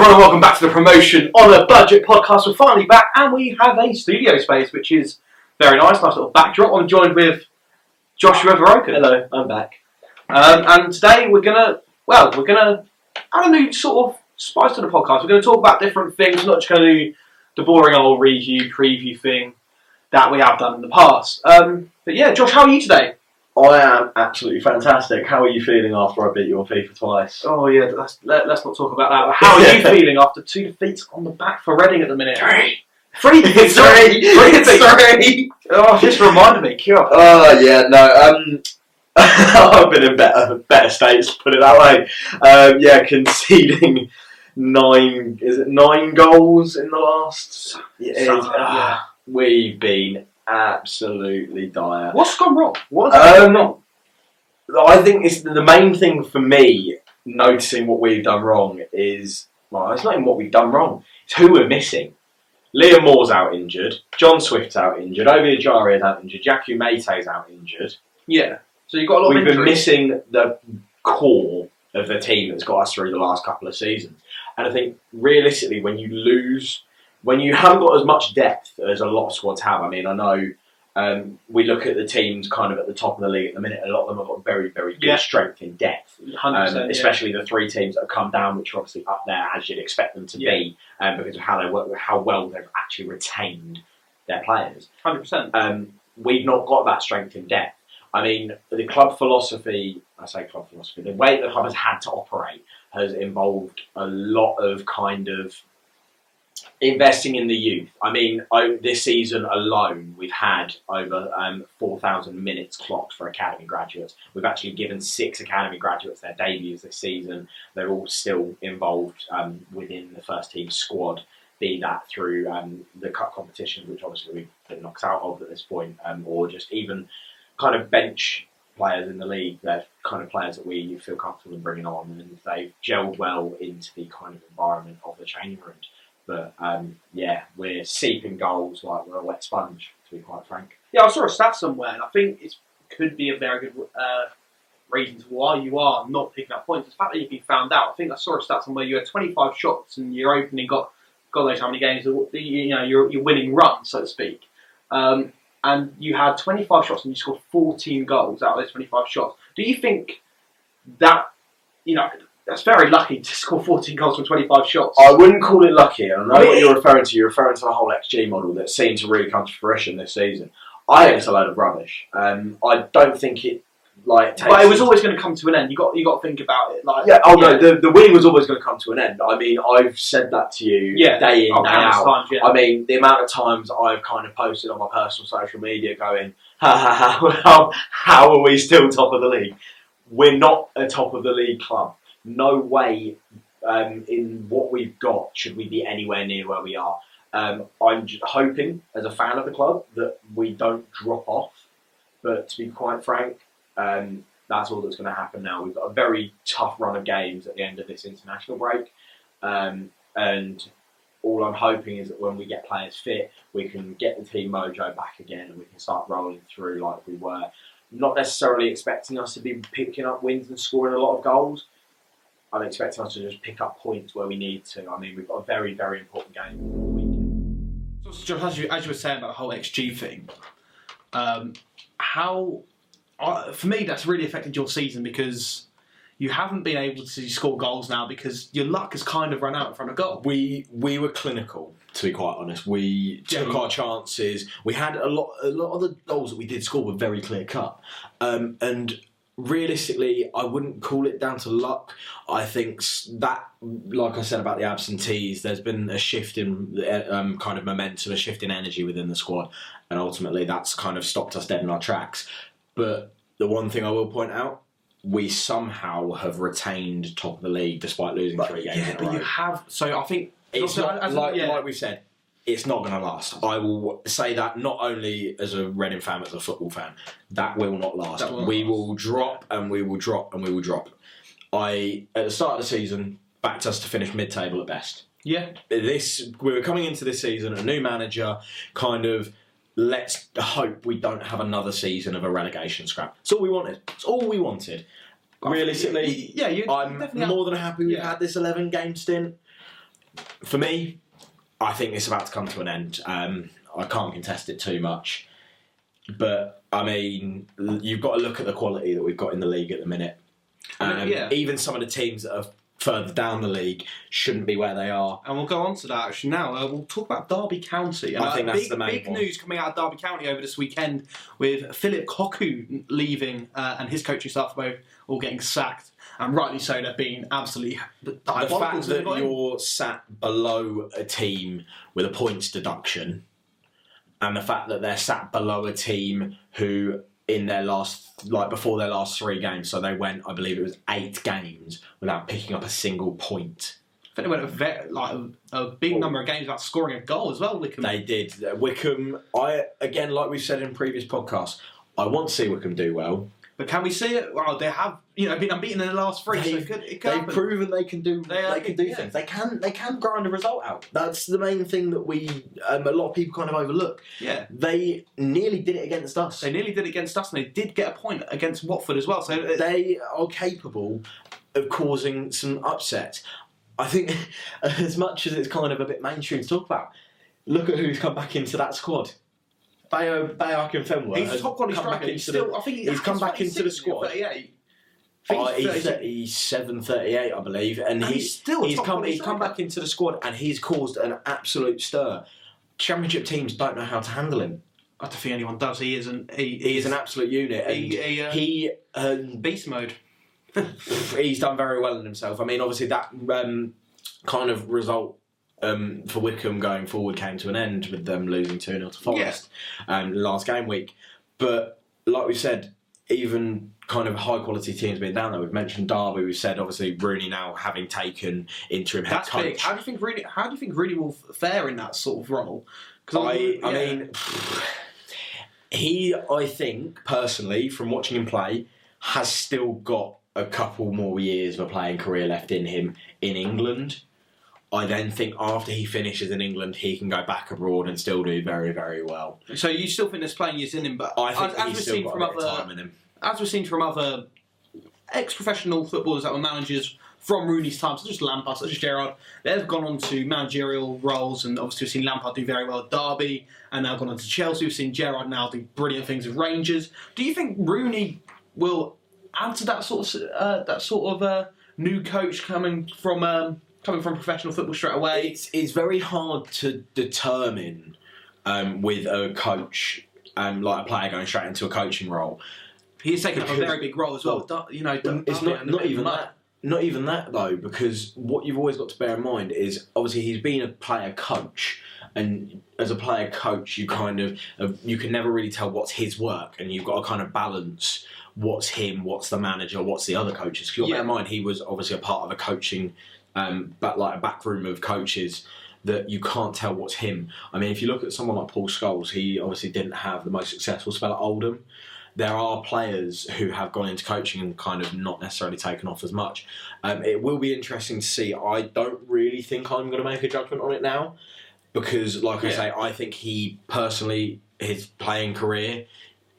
everyone, and welcome back to the Promotion on a Budget podcast. We're finally back, and we have a studio space, which is very nice. Nice little backdrop. I'm joined with Joshua Veroka. Hello, I'm back. Um, and today we're gonna, well, we're gonna add a new sort of spice to the podcast. We're gonna talk about different things, not just gonna do the boring old review, preview thing that we have done in the past. Um, but yeah, Josh, how are you today? I am absolutely fantastic. How are you feeling after I beat you on FIFA twice? Oh yeah, let's, let, let's not talk about that. How are you feeling after two defeats on the back for Reading at the minute? Three. Three defeats. Three. Three. Three. Oh, just reminded me. God. Oh yeah, no. Um, I've been in better better states. Put it that way. Um, yeah, conceding nine. Is it nine goals in the last? Yeah, it's- ah, we've been absolutely dire. What's gone wrong? What's gone wrong? Um, I think it's the main thing for me noticing what we've done wrong is well, it's not even what we've done wrong. It's who we're missing. Liam Moore's out injured. John Swift's out injured. Ovie Ejaria's out injured. Yakou Meite's out injured. Yeah. So you've got a lot We've been missing the core of the team that's got us through the last couple of seasons. And I think realistically, when you lose, when you haven't got as much depth as a lot of squads have, I mean, I know um, we look at the teams kind of at the top of the league at the minute. A lot of them have got very, very good Yeah. strength in depth. 100%. Um, yeah. especially the three teams that have come down, which are obviously up there as you'd expect them to be, um, because of how they work, how well they've actually retained their players. 100%. Um, we've not got that strength in depth. I mean, the club philosophy, I say club philosophy, the way the club has had to operate has involved a lot of kind of investing in the youth. I mean, this season alone, we've had over um, 4,000 minutes clocked for academy graduates. We've actually given six academy graduates their debuts this season. They're all still involved um, within the first team squad, be that through um, the cup competitions, which obviously we've been knocked out of at this point, um, or just even kind of bench players in the league. They're kind of players that we feel comfortable in bringing on, and they've gelled well into the kind of environment of the training room. But um, yeah, we're seeping goals like we're a wet sponge, to be quite frank. Yeah, I saw a stat somewhere, and I think it could be a very good uh, reason to why you are not picking up points. The fact that you've been found out. I think I saw a stat somewhere you had 25 shots and your opening got God knows how many games. You know your winning run, so to speak. Um, and you had 25 shots and you scored 14 goals out of those 25 shots. Do you think that you know that's very lucky to score 14 goals from 25 shots? I wouldn't call it lucky. I know I mean, what you're referring to. You're referring to the whole XG model that seemed to really come to fruition this season. I think it's a load of rubbish. Um, I don't think it like. Takes but it was always going to come to an end. You got you got to think about it. Like Yeah, oh no, the, the winning was always going to come to an end. I mean, I've said that to you Yeah. day in, Oh, out. times, yeah. I mean, the amount of times I've kind of posted on my personal social media going, ha ha ha, how, how are we still top of the league? We're not a top of the league club. No way um, in what we've got should we be anywhere near where we are. Um, I'm hoping, as a fan of the club, that we don't drop off. But to be quite frank, um, that's all that's going to happen now. We've got a very tough run of games at the end of this international break, um, and all I'm hoping is that when we get players fit, we can get the team mojo back again, and we can start rolling through like we were. Not necessarily expecting us to be picking up wins and scoring a lot of goals. I'm expecting us to just pick up points where we need to. I mean, we've got a very, very important game. So, Josh, as you, as you were saying about the whole XG thing, um, how uh, for me that's really affected your season because you haven't been able to score goals now because your luck has kind of run out in front of goal. we we were clinical to be quite honest we Yeah, took you- our chances we had a lot a lot of the goals that we did score were very clear cut um, and realistically i wouldn't call it down to luck i think that like i said about the absentees there's been a shift in uh, um, kind of momentum a shift in energy within the squad and ultimately that's kind of stopped us dead in our tracks but the one thing i will point out we somehow have retained top of the league despite losing three games yeah, but row. you have. So I think It's not as- like, yeah. like we said. It's not going to last. I will say that not only as a Reading fan, as a football fan, that will not last. Will we last. will drop and we will drop and we will drop. I at the start of the season backed us to finish mid-table at best. yeah, This we were coming into this season, a new manager, kind of. Let's hope we don't have another season of a relegation scrap. It's all we wanted. It's all we wanted. Realistically, yeah, I'm more than happy we've yeah. had this 11 game stint. for me, I think it's about to come to an end. Um, I can't contest it too much, but I mean, you've got to look at the quality that we've got in the league at the minute. Um, yeah. Even some of the teams that are further down the league shouldn't be where they are. And we'll go on to that actually now. Uh, we'll talk about Derby County. And, I Uh, think that's big, the main big one. news coming out of Derby County over this weekend with Philip Cocu leaving uh, and his coaching staff both all getting sacked. And rightly so, they've been absolutely The fact that you're sat below a team with a points deduction, and the fact that they're sat below a team who, in their last, like before their last three games, so they went, I believe it was eight games without picking up a single point. I think they went a, ve- like a, a big number of games without scoring a goal as well. Wycombe. They did. Wycombe, I again, like we've said in previous podcasts, I want to see Wycombe do well. But can we see it? Well, they have you know been unbeaten in the last three, so it They've, could, it could they've happen. proven they can do. They They, can do yeah. things. They can. They can grind a result out. That's the main thing that we um, a lot of people kind of overlook. yeah. They nearly did it against us. They nearly did it against us, and they did get a point against Watford as well. So They are capable of causing some upset. I think, as much as it's kind of a bit mainstream to talk about, look at who's come back into that squad. Bayo Bayo Fenwa he's a has top quality striker. He's into the- still, I think he- he's come back into the squad. 38. Oh, he's 36. 37, 38, I believe, and, And he- he's still he's come he's come back into the squad and he's caused an absolute stir. Championship teams don't know how to handle him. I don't think anyone does. He is an he, He is an absolute unit, and He- he, uh, he um, beast mode. he's done very well in himself. I mean, obviously that um, kind of result um, for Wycombe going forward came to an end with them losing two 0 to Forest um, last game week. But like we said, even kind of high quality teams being down there. We've mentioned Derby. We've said obviously Rooney now having taken interim head That's coach. big. How do you think Rooney? How do you think Rooney will fare in that sort of role? I, I yeah. mean, he, I think, personally, from watching him play, has still got a couple more years of a playing career left in him in England. I then think after he finishes in England, he can go back abroad and still do very, very well. so you still think there's playing years in him, but I think as, as he's we've still seen got from a bit of other time in him. as we've seen from other ex-professional footballers that were managers from Rooney's time, such as Lampard, such as Gerrard, they've gone on to managerial roles, and obviously we've seen Lampard do very well at Derby, and now gone on to Chelsea. We've seen Gerrard now do brilliant things with Rangers. Do you think Rooney will add to that sort of uh, that sort of uh, new coach coming from um, coming from professional football straight away? It's it's very hard to determine um, with a coach, um, like a player going straight into a coaching role. He's taken up a very big role as well. well, you know, it's Derby not not even that. Not even that though, because what you've always got to bear in mind is obviously he's been a player coach, and as a player coach, you kind of uh, you can never really tell what's his work, and you've got to kind of balance what's him, what's the manager, what's the other coaches. Because Yeah. bear in mind he was obviously a part of a coaching, um, but like a back room of coaches. That you can't tell what's him. I mean, if you look at someone like Paul Scholes, he obviously didn't have the most successful spell at Oldham there are players who have gone into coaching and kind of not necessarily taken off as much. Um, it will be interesting to see. I don't really think I'm going to make a judgment on it now because, like I say, I think he personally, his playing career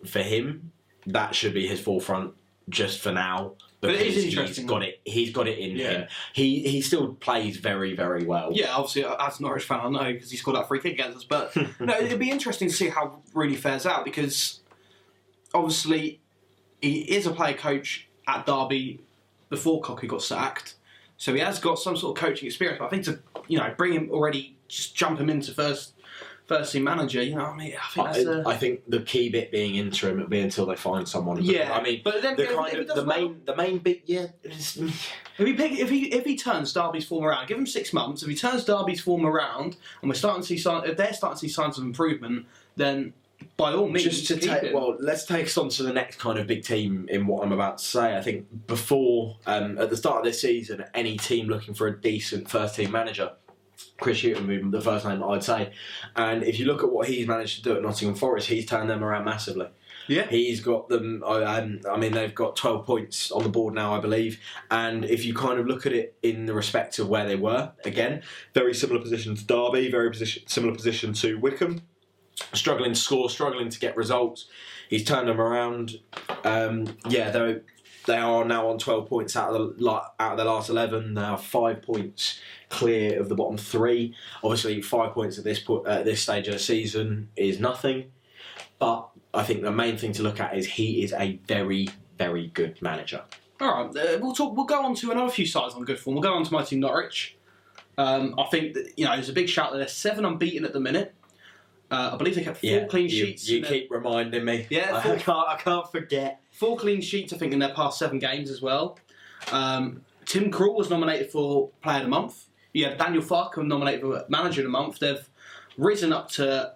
for him, that should be his forefront just for now. But it is interesting. He's got it. He's got it in Yeah. him. He he still plays very very well. Yeah, obviously, uh, as a Norwich fan, I know because he scored that free kick against us. But no, it'd be interesting to see how Rooney fares out because obviously he is a player coach at Derby before Cocu got sacked, so he has got some sort of coaching experience. But I think to you know bring him already, just jump him into first first team manager. You know, I mean, I think that's I, a, I think the key bit being interim will be until they find someone. yeah. I mean, but then the kind of the well- main the main bit. Yeah, If he pick, if he if he turns Derby's form around, give him six months. If he turns Derby's form around, and we're starting to see signs, if they're starting to see signs of improvement, then by all means, just to take him. well, let's take us on to the next kind of big team in what I'm about to say. I think before um, at the start of this season, any team looking for a decent first team manager. Chris Hughton would the first name I'd say, and if you look at what he's managed to do at Nottingham Forest, he's turned them around massively. yeah, He's got them. I um, I mean, they've got 12 points on the board now, I believe. And if you kind of look at it in the respect of where they were, again, very similar position to Derby, very position, similar position to Wycombe. struggling to score, struggling to get results. He's turned them around. Um, yeah, they they are now on twelve points out of the out of the last eleven. They are five points clear of the bottom three. Obviously, five points at this point at this stage of the season is nothing. But I think the main thing to look at is he is a very very good manager. All right, uh, we'll talk. We'll go on to another few sides on good form. We'll go on to my team Norwich. Um, I think that, you know there's a big shout that they're seven unbeaten at the minute. Uh, I believe they kept four clean you, sheets. You in their- keep reminding me. Yeah, I four- can't. I can't forget. four clean sheets, I think, in their past seven games as well. Um, Tim Krul was nominated for Player of the Month. You had Daniel Farke nominated for Manager of the Month. They've risen up to,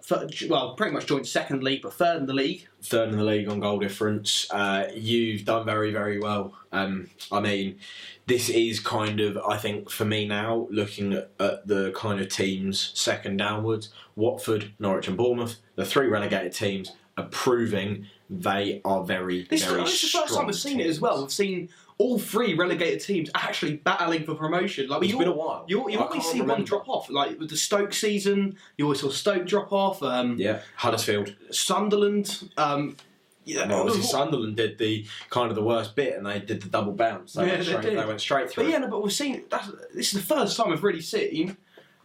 well, pretty much joined second league, but third in the league. third in the league on goal difference. Uh, you've done very, very well. Um, I mean, this is kind of, I think, for me now, looking at, at the kind of teams second downwards Watford, Norwich, and Bournemouth, the three relegated teams are proving they are very, This, very this is the first time we've seen it as well. We've seen all three relegated teams actually battling for promotion. Like It's you, been a while. You, you always see one drop off. Like with the Stoke season, you always saw Stoke drop off. Um, Yeah, Huddersfield. Sunderland. Um, yeah, Well, obviously, Sunderland did the kind of the worst bit, and they did the double bounce. They, Yeah, went, they straight, did. they went straight through. But yeah, no, but we've seen that's, this is the first time we've really seen.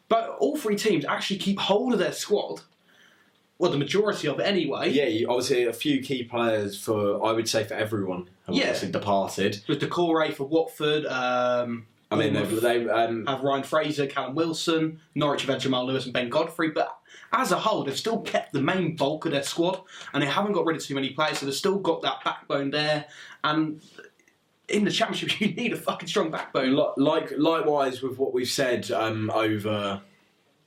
But all three teams actually keep hold of their squad. Well, the majority of it anyway. yeah, you, obviously a few key players for I would say for everyone have Yeah. obviously departed. With Doucouré for Watford. Um, I mean, they, they um, have Ryan Fraser, Callum Wilson, Norwich have had Jamal Lewis and Ben Godfrey. But as a whole, they've still kept the main bulk of their squad, and they haven't got rid of too many players. So they've still got that backbone there. And in the championship, you need a fucking strong backbone. Like likewise with what we've said um, over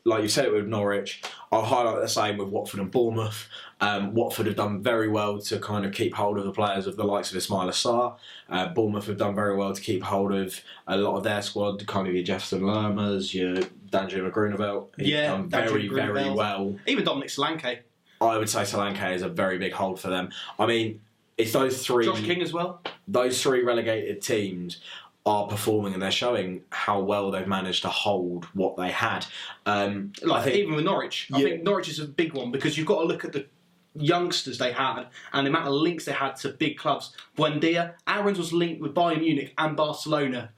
like you said it with Norwich I'll highlight the same with Watford and Bournemouth. Um, Watford have done very well to kind of keep hold of the players of the likes of Ismaïla Sarr. Uh, Bournemouth have done very well to keep hold of a lot of their squad kind of your Jefferson Lermas your Danjuma Groeneveld. Yeah, done very very well. Even Dominic Solanke, I would say Solanke is a very big hold for them. I mean it's those three Josh King as well. those three relegated teams are performing and they're showing how well they've managed to hold what they had. Um, Like think even with Norwich, I think Norwich is a big one because you've got to look at the youngsters they had and the amount of links they had to big clubs. Buendia, Aarons was linked with Bayern Munich and Barcelona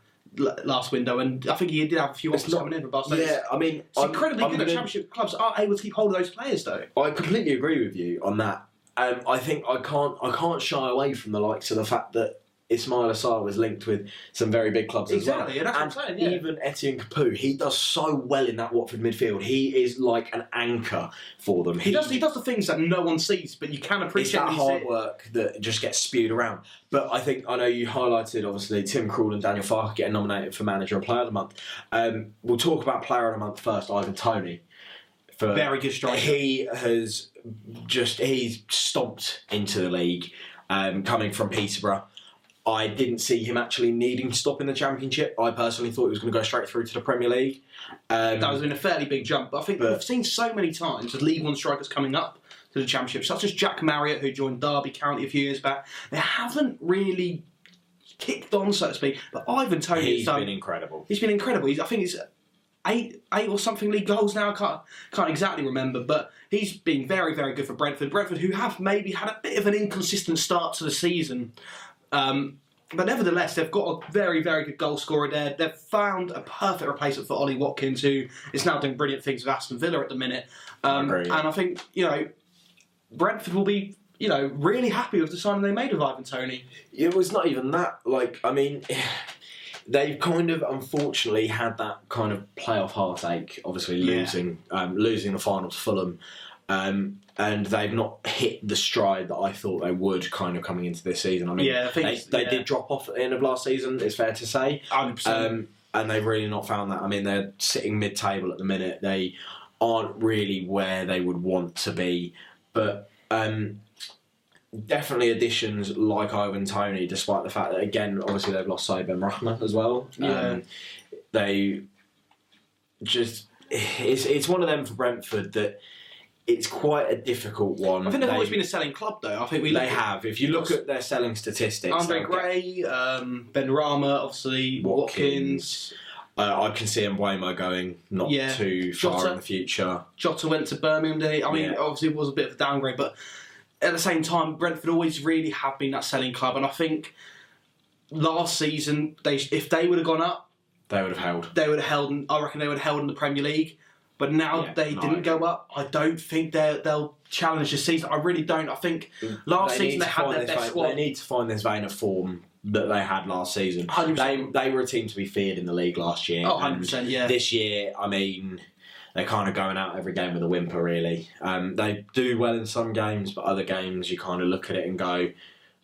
last window, and I think he did have a few offers coming in from Barcelona. yeah, I mean, It's incredibly good that Championship clubs are able to keep hold of those players, though. I completely agree with you on that. Um, I think I can't I can't shy away from the likes of the fact that Ismaïla Sarr was linked with some very big clubs Exactly, as well. that's what I'm and saying, yeah. even Etienne Capoue, he does so well in that Watford midfield. He is like an anchor for them. He does he does the things that no one sees, but you can it's appreciate that hard it. work that just gets spewed around. But I think I know you highlighted obviously Tim Krul and Daniel Farke getting nominated for Manager and Player of the Month. Um, we'll talk about Player of the Month first. Ivan Toney. For Very good striker. He has just he's stomped into the league, um, coming from Peterborough. I didn't see him actually needing to stop in the Championship. I personally thought he was going to go straight through to the Premier League. Um, That has been a fairly big jump. But I think But- we've seen so many times with League One strikers coming up to the Championship, such as Jack Marriott, who joined Derby County a few years back. They haven't really kicked on, so to speak. But Ivan Toney has he's done. been incredible. He's been incredible. He's, I think he's eight, eight or something league goals now. I can't, can't exactly remember, but he's been very, very good for Brentford. Brentford, who have maybe had a bit of an inconsistent start to the season. Um, but nevertheless, they've got a very, very good goal scorer there. They've found a perfect replacement for Ollie Watkins, who is now doing brilliant things with Aston Villa at the minute. Um, I. And I think, you know, Brentford will be, you know, really happy with the signing they made of Ivan Toney. It was not even that. Like, I mean, they've kind of unfortunately had that kind of playoff heartache. Obviously, Yeah. losing um, losing the final to Fulham, um, and they've not hit the stride that I thought they would. Kind of coming into this season. I mean, Yeah, I think they, they yeah. did drop off at the end of last season. It's fair to say. 100%. Um, and they've really not found that. I mean, they're sitting mid-table at the minute. They aren't really where they would want to be, but um, definitely additions like Ivan Toney, despite the fact that again, obviously they've lost Saïd Benrahma as well. Yeah. Um, they just it's it's one of them for Brentford that it's quite a difficult one. I think they've They- always been a selling club, though. I think we they have. If you look at their selling statistics, Andre Gray, um, Benrahma, obviously Watkins. Uh, I can see Mbeumo going not Yeah. too far Jota. in the future. Jota went to Birmingham. He? I mean, Yeah. obviously it was a bit of a downgrade, but at the same time, Brentford always really have been that selling club, and I think last season they if they would have gone up, They would have held. they would have held. I reckon they would have held in the Premier League. But now Yeah, they no, didn't go up. I don't think they they'll challenge this season. I really don't. I think last They season need they to had find their this best vein- squad. They need to find this vein of form that they had last season. 100%. They they were a team to be feared in the league last year. Oh, and 100 yeah. This year, I mean, they're kind of going out every game with a whimper. Really, um, they do well in some games, but other games you kind of look at it and go,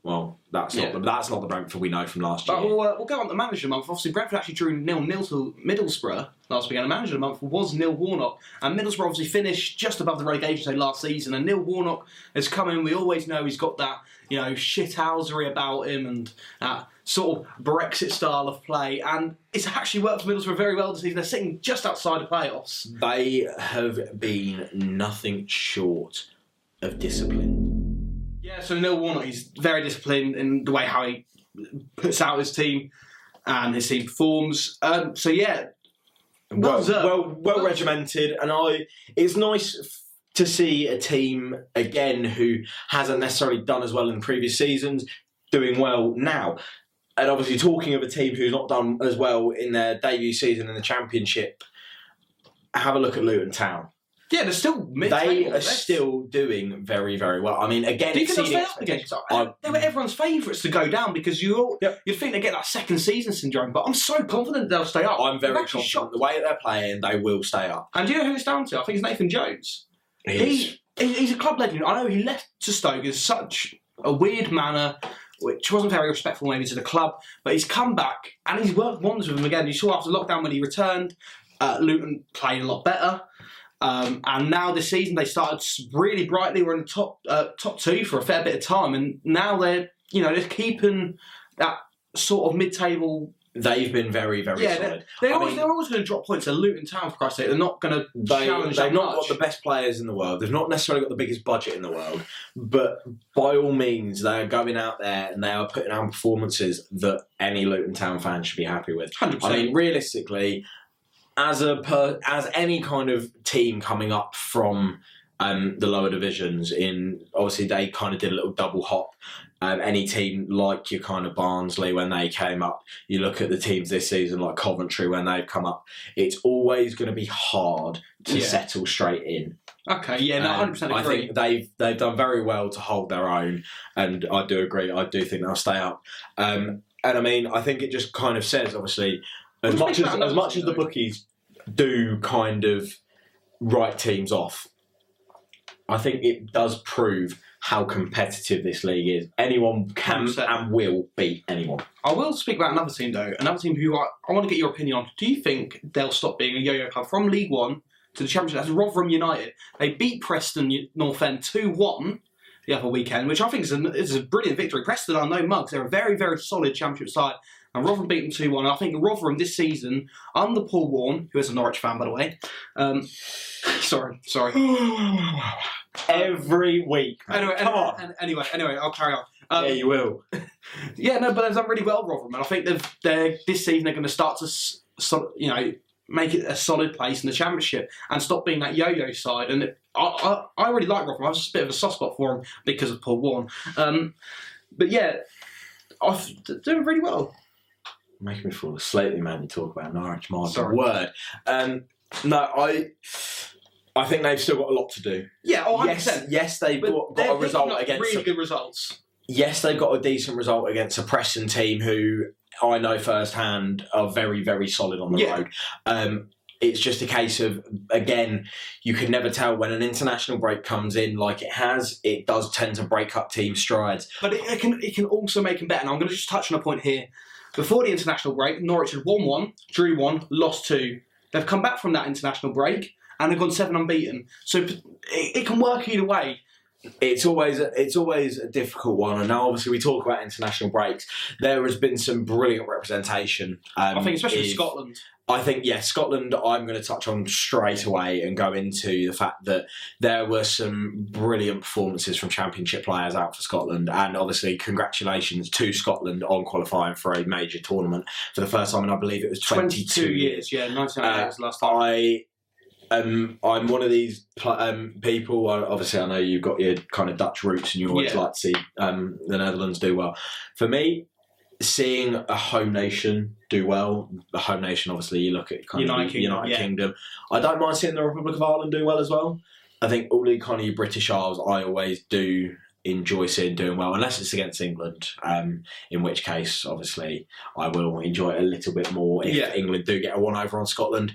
"Well, that's Yeah. not the, that's not the Brentford we know from last year." But we'll, uh, we'll go on to manager of the month. Obviously, Brentford actually drew nil nil to Middlesbrough last weekend. The manager of month was Neil Warnock, and Middlesbrough obviously finished just above the relegation zone last season. And Neil Warnock has come in. We always know he's got that you know shithousery about him and that sort of Brexit style of play. And it's actually worked for Middlesbrough very well this season. They're sitting just outside the playoffs. They have been nothing short of disciplined. So Neil Warnock, he's very disciplined in the way how he puts out his team and his team performs. Um, so yeah, Well well, well, well regimented, and I. It's nice f- to see a team again who hasn't necessarily done as well in previous seasons doing well now. And obviously, talking of a team who's not done as well in their debut season in the Championship, have a look at Luton Town. Yeah, they're still mid. They are still doing very, very well. I mean, again, Do you think they'll exceeding stay up again? expectations. 'Cause I- They were everyone's favourites to go down because you all, Yep. you'd think they get that second season syndrome. But I'm so confident they'll stay up. I'm very I'm confident shocked. the way that they're playing, they will stay up. And do you know who it's down to? I think it's Nathan Jones. He's- He, he- he's a club legend. I know he left to Stoke in such a weird manner, which wasn't very respectful maybe to the club, but he's come back and he's worked wonders with them again. You saw after lockdown when he returned, uh, Luton played a lot better. Um, and now this season they started really brightly. We're in the top uh, top two for a fair bit of time, and now they're you know they're keeping that sort of mid-table. they've been very, very Yeah, solid. They're I always mean- they're always going to drop points. They're Luton Town for Christ's sake. They're not going to They, challenge they've not much. got the best players in the world. They've not necessarily got the biggest budget in the world, but by all means, they are going out there and they are putting on performances that any Luton Town fan should be happy with. Hundred I mean, realistically, as a per, as any kind of team coming up from um, the lower divisions, in obviously they kind of did a little double hop. Um, any team like your kind of Barnsley when they came up, you look at the teams this season like Coventry when they've come up. It's always going to be hard to Yeah. settle straight in. Okay, yeah, no, Um, hundred percent I agree. think they've they've done very well to hold their own, and I do agree. I do think they'll stay up. Um, and I mean, I think it just kind of says, obviously, as much as as much as the bookies do kind of write teams off, I think it does prove how competitive this league is. Anyone can 100%. and will beat anyone. I will speak about another team though. Another team who I, I want to get your opinion on. Do you think they'll stop being a yo-yo club from League One to the Championship? That's Rotherham United. They beat Preston North End two one the other weekend, which I think is a, is a brilliant victory. Preston are no mugs. They're a very very solid Championship side. And Rotherham beat them 2 1. I think Rotherham this season, under Paul Warne, who is a Norwich fan, by the way. Um, sorry, sorry. Every week. Anyway, come anyway, on. an- anyway, anyway, I'll carry on. Um, yeah, you will. yeah, no, but they've done really well, Rotherham, and I think they've they're this season they're going to start to, so, you know, make it a solid place in the championship and stop being that yo-yo side. And it, I, I I really like Rotherham. I was just a bit of a soft spot for them because of Paul Warne. Um, but yeah, I've, they're doing really well. Making me fall asleep, man. to talk about Norwich, my Sorry. word. Um, no, I, I think they've still got a lot to do. Yeah, oh, 100%. yes, yes, they've But got, got a result against. really a- good results. yes, they got a decent result against a Preston team who I know firsthand are very, very solid on the Yeah. road. Um, it's just a case of again, you can never tell when an international break comes in like it has. It does tend to break up team strides. But it, it can it can also make them better. And I'm going to just touch on a point here. Before the international break, Norwich had won one, drew one, lost two. They've come back from that international break and they've gone seven unbeaten. So it, it can work either way. It's always a, it's always a difficult one. And now, obviously, we talk about international breaks. There has been some brilliant representation. Um, I think, especially if- Scotland. I think, yeah, Scotland, I'm going to touch on straight away and go into the fact that there were some brilliant performances from Championship players out for Scotland. And obviously, congratulations to Scotland on qualifying for a major tournament for the first time and I believe it was 22, years. Yeah, 1998 Uh, was the last time. I. Um, I'm one of these um, people. Obviously, I know you've got your kind of Dutch roots, and you always Yeah. like to see um, the Netherlands do well. For me, seeing a home nation do well, the home nation, obviously, you look at kind United of the Kingdom, United yeah. Kingdom. I don't mind seeing the Republic of Ireland do well as well. I think all the kind of British Isles, I always do enjoy seeing doing well, unless it's against England. Um, in which case, obviously, I will enjoy it a little bit more if Yeah. England do get a one over on Scotland.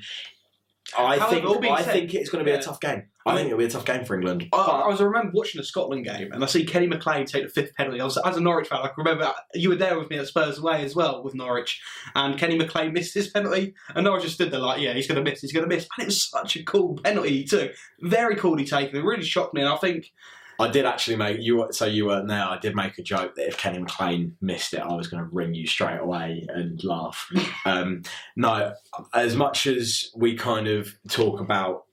I However, think I said- think it's going to be Yeah. a tough game. I think it'll be a tough game for England. I, I was I remember watching the Scotland game and I see Kenny McLean take the fifth penalty. I was as a Norwich fan, I can remember you were there with me at Spurs away as well with Norwich, and Kenny McLean missed his penalty, and Norwich just stood there like, yeah, he's going to miss, he's going to miss, and it was such a cool penalty too. took, very coolly taken. It really shocked me, and I think I did actually make you. So you weren't there. I did make a joke that if Kenny McLean missed it, I was going to ring you straight away and laugh. um, no, as much as we kind of talk about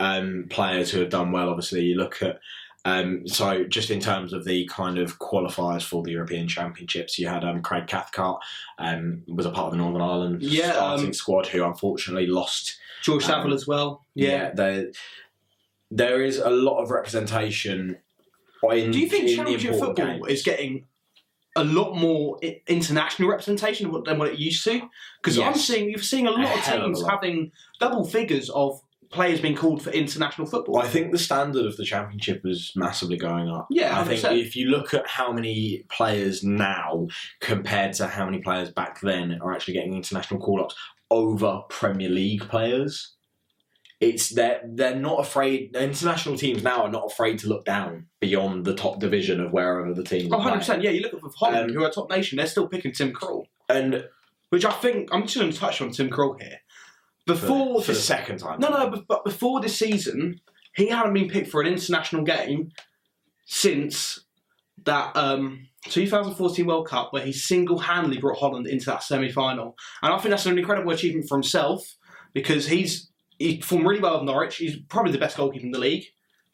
um, players who have done well, obviously you look at. Um, so just in terms of the kind of qualifiers for the European Championships, you had um, Craig Cathcart, um, was a part of the Northern Ireland Yeah, starting um, squad, who unfortunately lost George Um, Saville as well. Yeah. there, there is a lot of representation. In, Do you think Championship football games. is getting a lot more international representation than what- it used to? Because I'm seeing you're seeing a lot of teams lot. having double figures of players being called for international football. I think the standard of the championship is massively going up. Yeah, I think if you look at how many players now compared to how many players back then are actually getting international call-ups over Premier League players, it's they're they're not afraid. International teams now are not afraid to look down beyond the top division of wherever the team. 100 playing. percent. Yeah, you look at Holland, Um, who are top nation, they're still picking Tim Krul, And which I think I'm just going to touch on Tim Krul here. Before for, for the second time, no, no, but, but before this season, he hadn't been picked for an international game since that um, 2014 World Cup, where he single-handedly brought Holland into that semi-final, and I think that's an incredible achievement for himself because he's he performed really well with Norwich. He's probably the best goalkeeper in the league.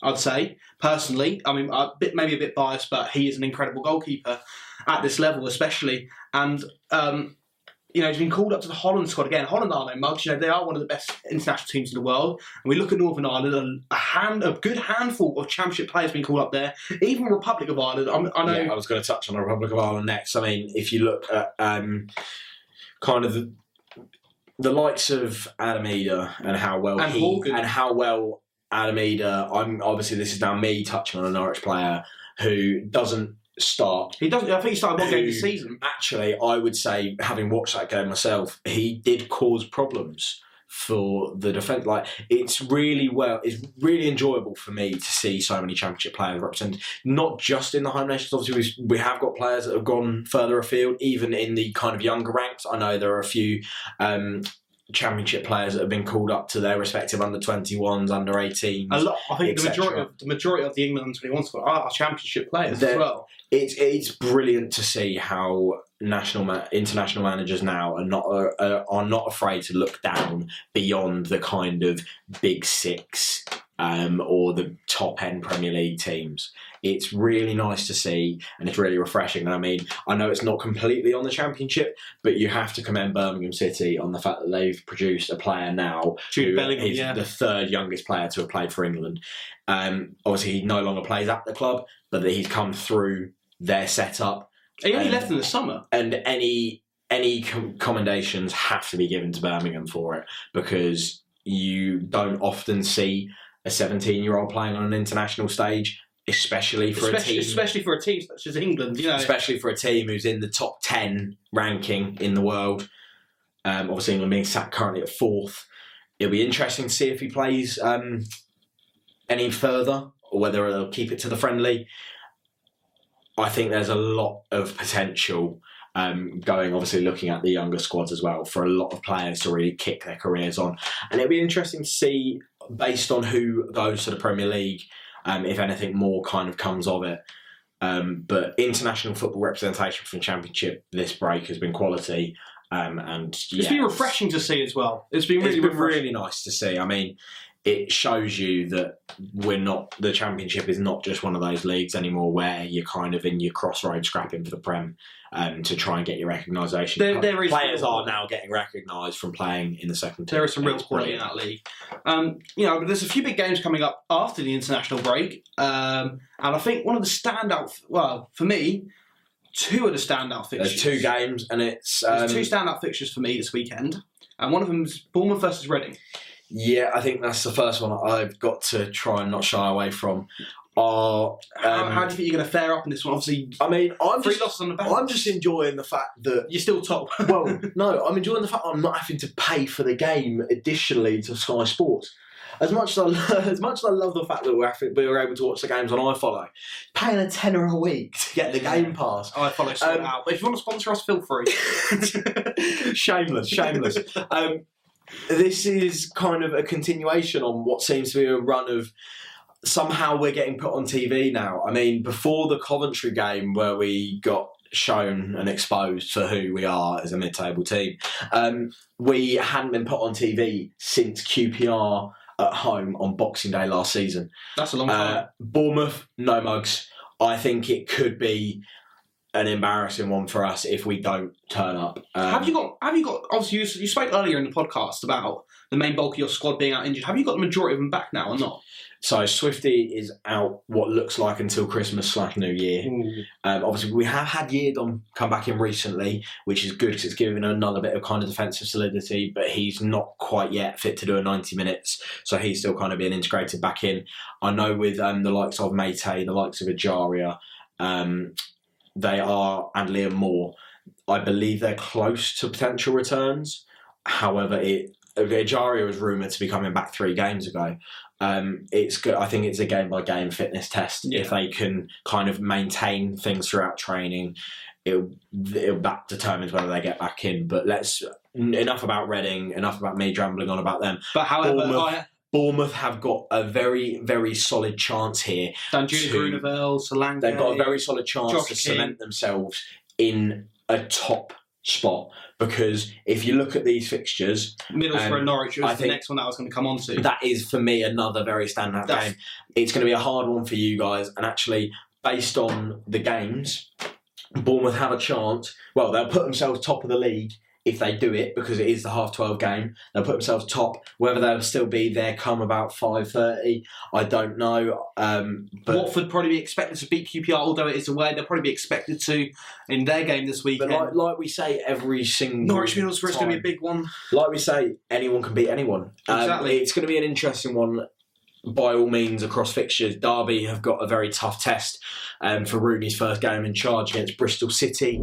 I'd say personally. I mean, a bit maybe a bit biased, but he is an incredible goalkeeper at this level, especially. And um, you know, he's been called up to the Holland squad again. Holland are no mugs. You know, they are one of the best international teams in the world. And we look at Northern Ireland, a, a hand, a good handful of Championship players being called up there. Even Republic of Ireland. I'm, I know. Yeah, I was going to touch on the Republic of Ireland next. I mean, if you look at um, kind of the, the likes of Adam Idah and how well And he Horgan. and how well Adam Idah. I'm obviously this is now me touching on a Norwich player who doesn't start. He doesn't. I think he started one game this season. Actually, I would say, having watched that game myself, he did cause problems for the defence. Like it's really well, it's really enjoyable for me to see so many championship players represented, not just in the home nations. Obviously, we, we have got players that have gone further afield, even in the kind of younger ranks. I know there are a few. Um, Championship players that have been called up to their respective under 21s, under 18s. A lot. I think the majority of the majority of the England 21 squad are Championship players They're- as well. it's it's brilliant to see how national ma- international managers now are not uh, are not afraid to look down beyond the kind of big six um, or the top end Premier League teams. It's really nice to see, and it's really refreshing. And I mean, I know it's not completely on the Championship, but you have to commend Birmingham City on the fact that they've produced a player now Jude who Bellingham, is yeah. the third youngest player to have played for England. Um, obviously, he no longer plays at the club, but that he's come through their setup, He only um, left in the summer. and any any com- commendations have to be given to Birmingham for it because you don't often see a 17 year old playing on an international stage, especially for Especially, a team. especially for a team such as England, you know. Especially for a team who's in the top 10 ranking in the world. Um, obviously, England being sat currently at fourth. It'll be interesting to see if he plays um, any further or whether they'll keep it to the friendly. I think there's a lot of potential um, going, obviously, looking at the younger squads as well, for a lot of players to really kick their careers on. And it'll be interesting to see, based on who goes to the Premier League, um, if anything more kind of comes of it. Um, but international football representation from Championship this break has been quality. Um, and yeah, It's been refreshing to see as well. It's been really it's been really nice to see. I mean, it shows you that we're not the championship is not just one of those leagues anymore where you're kind of in your crossroads scrapping for the prem um, to try and get your recognition. There- there is Players real- are now getting recognised from playing in the second tier. There is some real quality in that league. Um, you know, there's a few big games coming up after the international break, um, and I think one of the standout, well, for me, two of the standout fixtures. There's two games, and it's um, There's two standout fixtures for me this weekend, and one of them is Bournemouth versus Reading. Yeah. I think that's the first one I've got to try and not shy away from. Are How, um, how do you think you're going to fare up in this one? Obviously, I mean, I'm three just, losses on the back. I'm just enjoying the fact that You're still top. well, no, I'm enjoying the fact I'm not having to pay for the game additionally to Sky Sports. As much as I, as much as I love the fact that we're, we were able to watch the games on iFollow, paying a tenner a week to get the Game Pass. I follow Um, out. But if you want to sponsor us, feel free. shameless, shameless. Um, this is kind of a continuation on what seems to be a run of somehow we're getting put on TV now. I mean, before the Coventry game where we got shown and exposed for who we are as a mid-table team, um, we hadn't been put on TV since QPR at home on Boxing Day last season. That's a long time. Uh, Bournemouth, no mugs. I think it could be an embarrassing one for us if we don't turn up. Um, have you got? Have you got? Obviously, you, you spoke earlier in the podcast about the main bulk of your squad being out injured. Have you got the majority of them back now or not? So Swifty is out what looks like until Christmas slash New Year. Um, obviously, we have had Yiadom come back in recently, which is good because it's given another bit of kind of defensive solidity. But he's not quite yet fit to do a ninety minutes, so he's still kind of being integrated back in. I know with um, the likes of Meite, the likes of Ejaria, um, they are and Liam Moore. I believe they're close to potential returns. However, it Ejaria was rumoured to be coming back three games ago. Um, it's good. I think it's a game by game fitness test. Yeah. If they can kind of maintain things throughout training, it, that determines whether they get back in. But let's enough about Reading. Enough about me rambling on about them. But however, Bournemouth. I, Bournemouth have got a very very solid chance here. Danjuma Two. Solanke. They've got a very solid chance Josh to King. cement themselves in a top spot because if you look at these fixtures, Middlesbrough um, and Norwich was I the next one that I was going to come on to. that is for me another very standout That's- game. It's going to be a hard one for you guys, and actually, based on the games, Bournemouth have a chance. Well, they'll put themselves top of the league if they do it because it is the half twelve game. They'll put themselves top. Whether they'll still be there come about five thirty, I don't know. Um, but Watford probably be expected to beat QPR, although it is away. They'll probably be expected to in their game this weekend. like, like we say every single Norwich Middlesbrough is going to be a big one. like we say, anyone can beat anyone. Um, Exactly. it's going to be an interesting one. By all means, across fixtures, Derby have got a very tough test um, for Rooney's first game in charge against Bristol City.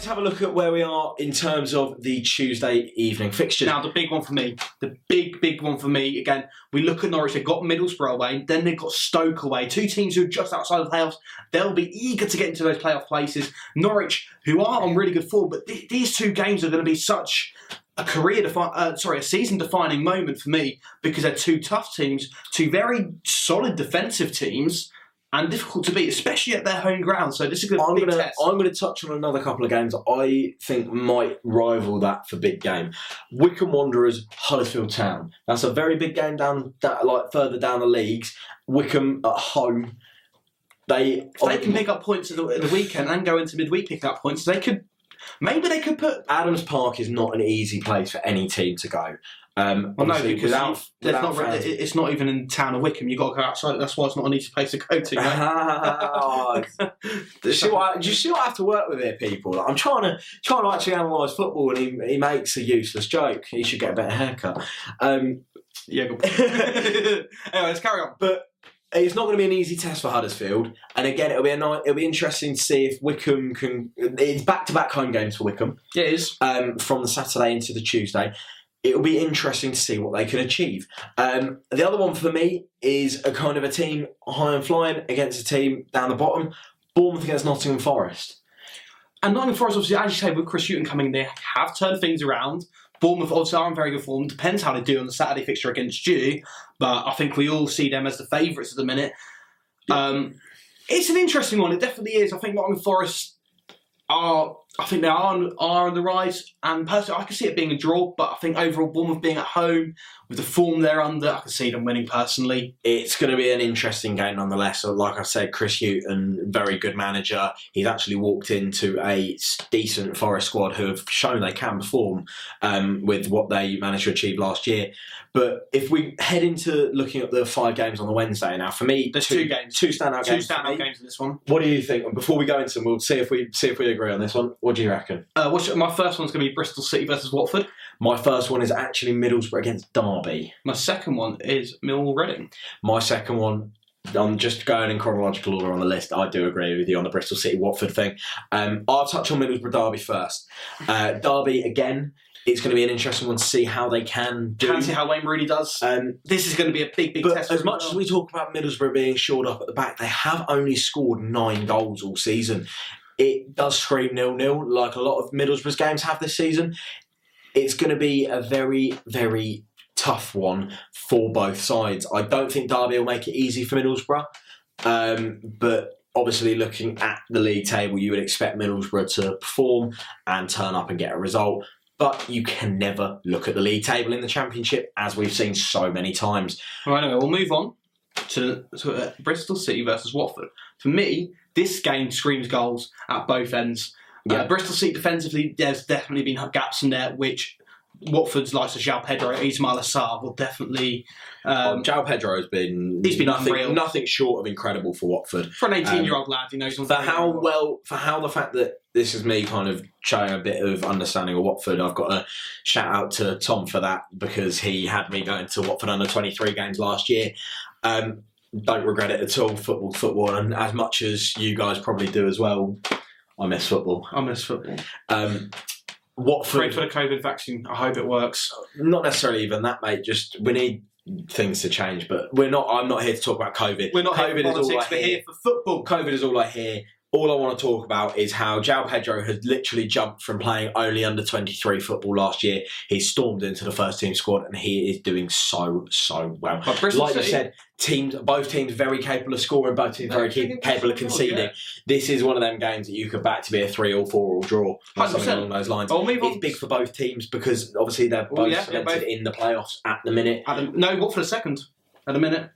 Let's have a look at where we are in terms of the Tuesday evening fixtures. Now, the big one for me, the big, big one for me, again, we look at Norwich, they've got Middlesbrough away, then they've got Stoke away. Two teams who are just outside the playoffs. They'll be eager to get into those playoff places. Norwich, who are on really good form, but th- these two games are going to be such a career defi- uh, sorry, a season defining moment for me because they're two tough teams, two very solid defensive teams, and difficult to beat, especially at their home ground. So this is a I'm big gonna test. I'm gonna touch on another couple of games I think might rival that for big game. Wycombe Wanderers, Huddersfield Town. That's a very big game down that like further down the leagues. Wycombe at home. They if they can pick up points at the, at the weekend and go into midweek pick up points, they could. Maybe they could put. Adams Park is not an easy place for any team to go. Um, Well, no, because without, you- without not, fans- it- it's not even in the town of Wycombe. You've got to go outside. That's why it's not an easy place to go to. Mate. do, you see what I, do you see what I have to work with here, people? Like, I'm trying to trying to actually analyse football, and he, he makes a useless joke. He should get a better haircut. Um, yeah, good point. anyway, let's carry on. but it's not going to be an easy test for Huddersfield. And again, it'll be a night, it'll be interesting to see if Wycombe can. It's back to back home games for Wycombe Yeah, it is. um, from the Saturday into the Tuesday. It'll be interesting to see what they can achieve. Um, the other one for me is a kind of a team high and flying against a team down the bottom. Bournemouth against Nottingham Forest. And Nottingham Forest, obviously, as you say, with Chris Hughton coming, they have turned things around. Bournemouth also are in very good form. Depends how they do on the Saturday fixture against you, but I think we all see them as the favourites at the minute. Um, it's an interesting one. It definitely is. I think Nottingham Forest are. I think they are on, are on the rise, and personally, I can see it being a draw. But I think overall, Bournemouth being at home with the form they're under, I can see them winning personally. It's going to be an interesting game nonetheless. Like I said, Chris Hughton, very good manager. He's actually walked into a decent Forest squad who have shown they can perform um, with what they managed to achieve last year. But if we head into looking at the five games on the Wednesday now, for me, There's two games. two standout Two games. for standout games in this one. What do you think? Before we go into them, we'll see if we see if we agree on this one. What do you reckon? Uh, what's, my first one's going to be Bristol City versus Watford. My first one is actually Middlesbrough against Derby. My second one is Millwall Reading. My second one, I'm just going in chronological order on the list. I do agree with you on the Bristol City Watford thing. Um, I'll touch on Middlesbrough Derby first. Uh, Derby, again, it's going to be an interesting one to see how they can do. Can see how Wayne Rooney does. Um, this is going to be a big, big but test. as much as we talk about Middlesbrough being shored up at the back, they have only scored nine goals all season. It does scream nil nil, like a lot of Middlesbrough's games have this season. It's going to be a very, very tough one for both sides. I don't think Derby will make it easy for Middlesbrough, um, but obviously looking at the league table, you would expect Middlesbrough to perform and turn up and get a result. But you can never look at the league table in the Championship, as we've seen so many times. Well, anyway, we'll move on to, to uh, Bristol City versus Watford. For me, this game screams goals at both ends. Yeah. Uh, Bristol City defensively, there's definitely been gaps in there, which Watford's likes of João Pedro, Ismaïla Sarr will definitely. Um, Um, João Pedro has been He's been nothing, unreal. nothing short of incredible for Watford. for an 18 year old lad, he knows For how well, for how the fact that this is me kind of showing a bit of understanding of Watford, I've got to shout out to Tom for that because he had me going to Watford under twenty three games last year. Um, don't regret it at all. Football, football, and as much as you guys probably do as well, I miss football. I miss football. Um, Pray Watford, for the COVID vaccine. I hope it works. not necessarily even that, mate. Just we need things to change, but we're not. I'm not here to talk about COVID. We're not COVID here for is all politics, I we're hear. here for football. COVID is all I hear. All I want to talk about is how João Pedro has literally jumped from playing only under 23 football last year. He stormed into the first team squad and he is doing so, so well. Like you said, teams, both teams very capable of scoring, both teams very capable of conceding. yeah. This is one of them games that you could back to be a three or four or draw, or something 100%. along those lines. I'll. It's big for both teams because obviously they're Well, both yeah, they're both- in the playoffs at the minute. Adam, no, for a second. At a minute.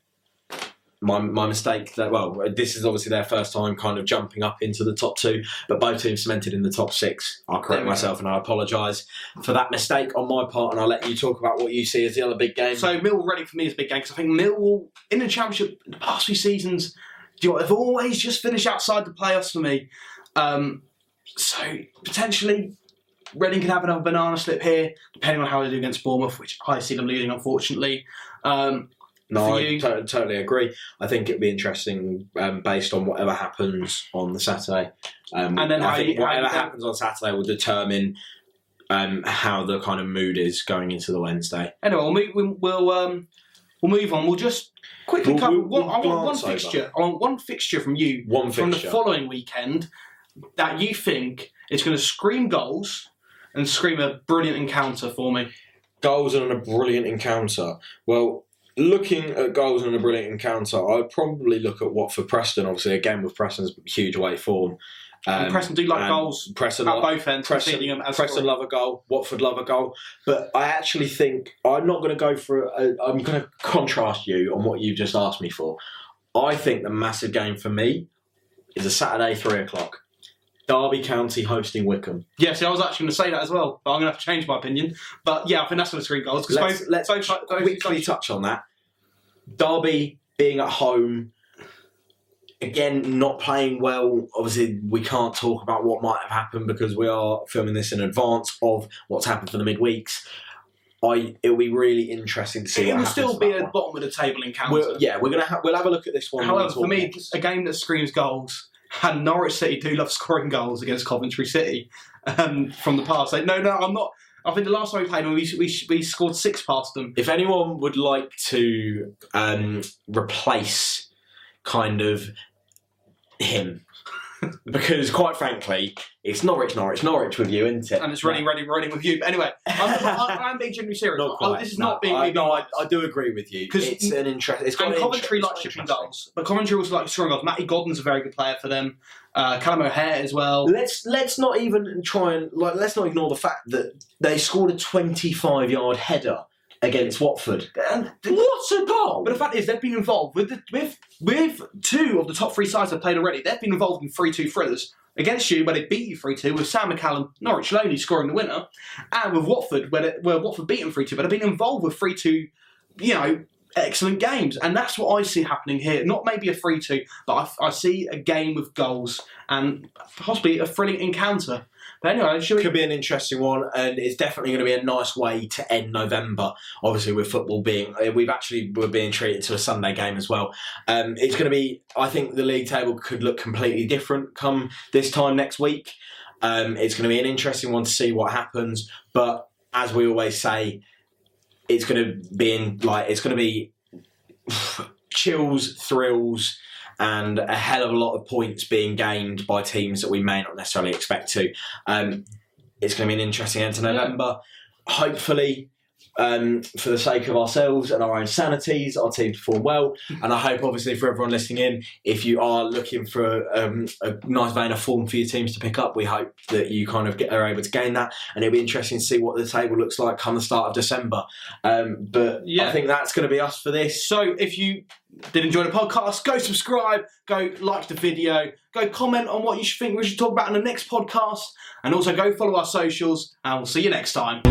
My, my mistake that well this is obviously their first time kind of jumping up into the top two but both teams cemented in the top six i'll correct go. myself and i apologise for that mistake on my part and i'll let you talk about what you see as the other big game So Millwall Reading for me is a big game because I think Millwall in the Championship the past few seasons, do you know they've always just finished outside the playoffs for me. Um, so potentially Reading can have another banana slip here, depending on how they do against Bournemouth, which I see them losing unfortunately. Um, no i to- totally agree i think it'd be interesting um, based on whatever happens on the saturday um, And then I think you- whatever happens on saturday will determine um, how the kind of mood is going into the wednesday anyway, we'll move, we'll we'll, um, we'll move on. We'll just quickly We'll- cover we'll- one. I want one glance over. fixture. I want one fixture from you one from the following weekend that you think is going to scream goals and scream a brilliant encounter for me. goals and a brilliant encounter. Well, looking at goals and a brilliant encounter, I'd probably look at Watford Preston. Obviously, again with Preston's huge away form. Um, Preston do like goals Preston, at lo- both ends, Preston, them as Preston love a goal. Watford love a goal. But I actually think I'm not going to go for. A, I'm going to contrast you on what you've just asked me for. I think the massive game for me is a Saturday three o'clock. Derby County hosting Wycombe. Yeah, see, I was actually going to say that as well, but I'm going to have to change my opinion. But yeah, I think that's going to scream goals because Let's, both, let's both, both, quickly touch on that. Derby being at home, again, not playing well. Obviously, we can't talk about what might have happened because we are filming this in advance of what's happened for the midweeks. I it'll be really interesting to see. it will still be a one. bottom of the table encounter. We're, yeah, we're gonna ha- we'll have a look at this one. However, for me, a game that screams goals, and Norwich City do love scoring goals against Coventry City um, from the past. Like, no, no, I'm not. I think the last time we played them, we, we, we scored six past them. if anyone would like to um, replace kind of him because quite frankly, it's Norwich, Norwich, Norwich with you, isn't it? and it's running, running, running with you. But anyway, I'm, I'm, I'm being genuinely serious. Not I- quite. this is No, not being. I, no, I, I do agree with you. Because it's an interest. It's got and an Coventry like shipping interesting. goals, but Coventry also like scoring goals. Matty Godden's a very good player for them. Uh, Callum O'Hare as well. Let's let's not even try and like let's not ignore the fact that they scored a 25 yard header against Watford. And what's a goal? But the fact is, they've been involved with the, with with two of the top three sides they've played already. They've been involved in three-two thrillers against you, where they beat you three-two with Sam McCallum, Norwich loanee scoring the winner, and with Watford, where, they, where Watford beat them three-two. But they've been involved with three-two, you know, excellent games, and that's what I see happening here. Not maybe a three-two, but I, I see a game with goals and possibly a thrilling encounter. But anyway, should we? could be an interesting one, and it's definitely going to be a nice way to end November. Obviously, with football being, uh, we've actually we're being treated to a Sunday game as well. Um, it's going to be. I think the league table could look completely different come this time next week. Um, it's going to be an interesting one to see what happens. But as we always say, it's going to be in like it's going to be chills, thrills, and a hell of a lot of points being gained by teams that we may not necessarily expect to. Um, it's going to be an interesting end to November. Hopefully, um, for the sake of ourselves and our own sanities, our team perform well. And I hope, obviously, for everyone listening in, if you are looking for um, a nice vein of form for your teams to pick up, we hope that you kind of get, are able to gain that. And it'll be interesting to see what the table looks like come the start of December. Um, but Yeah. I think that's going to be us for this. So if you did enjoy the podcast, go subscribe, go like the video, go comment on what you should think we should talk about in the next podcast, and also go follow our socials, and we'll see you next time.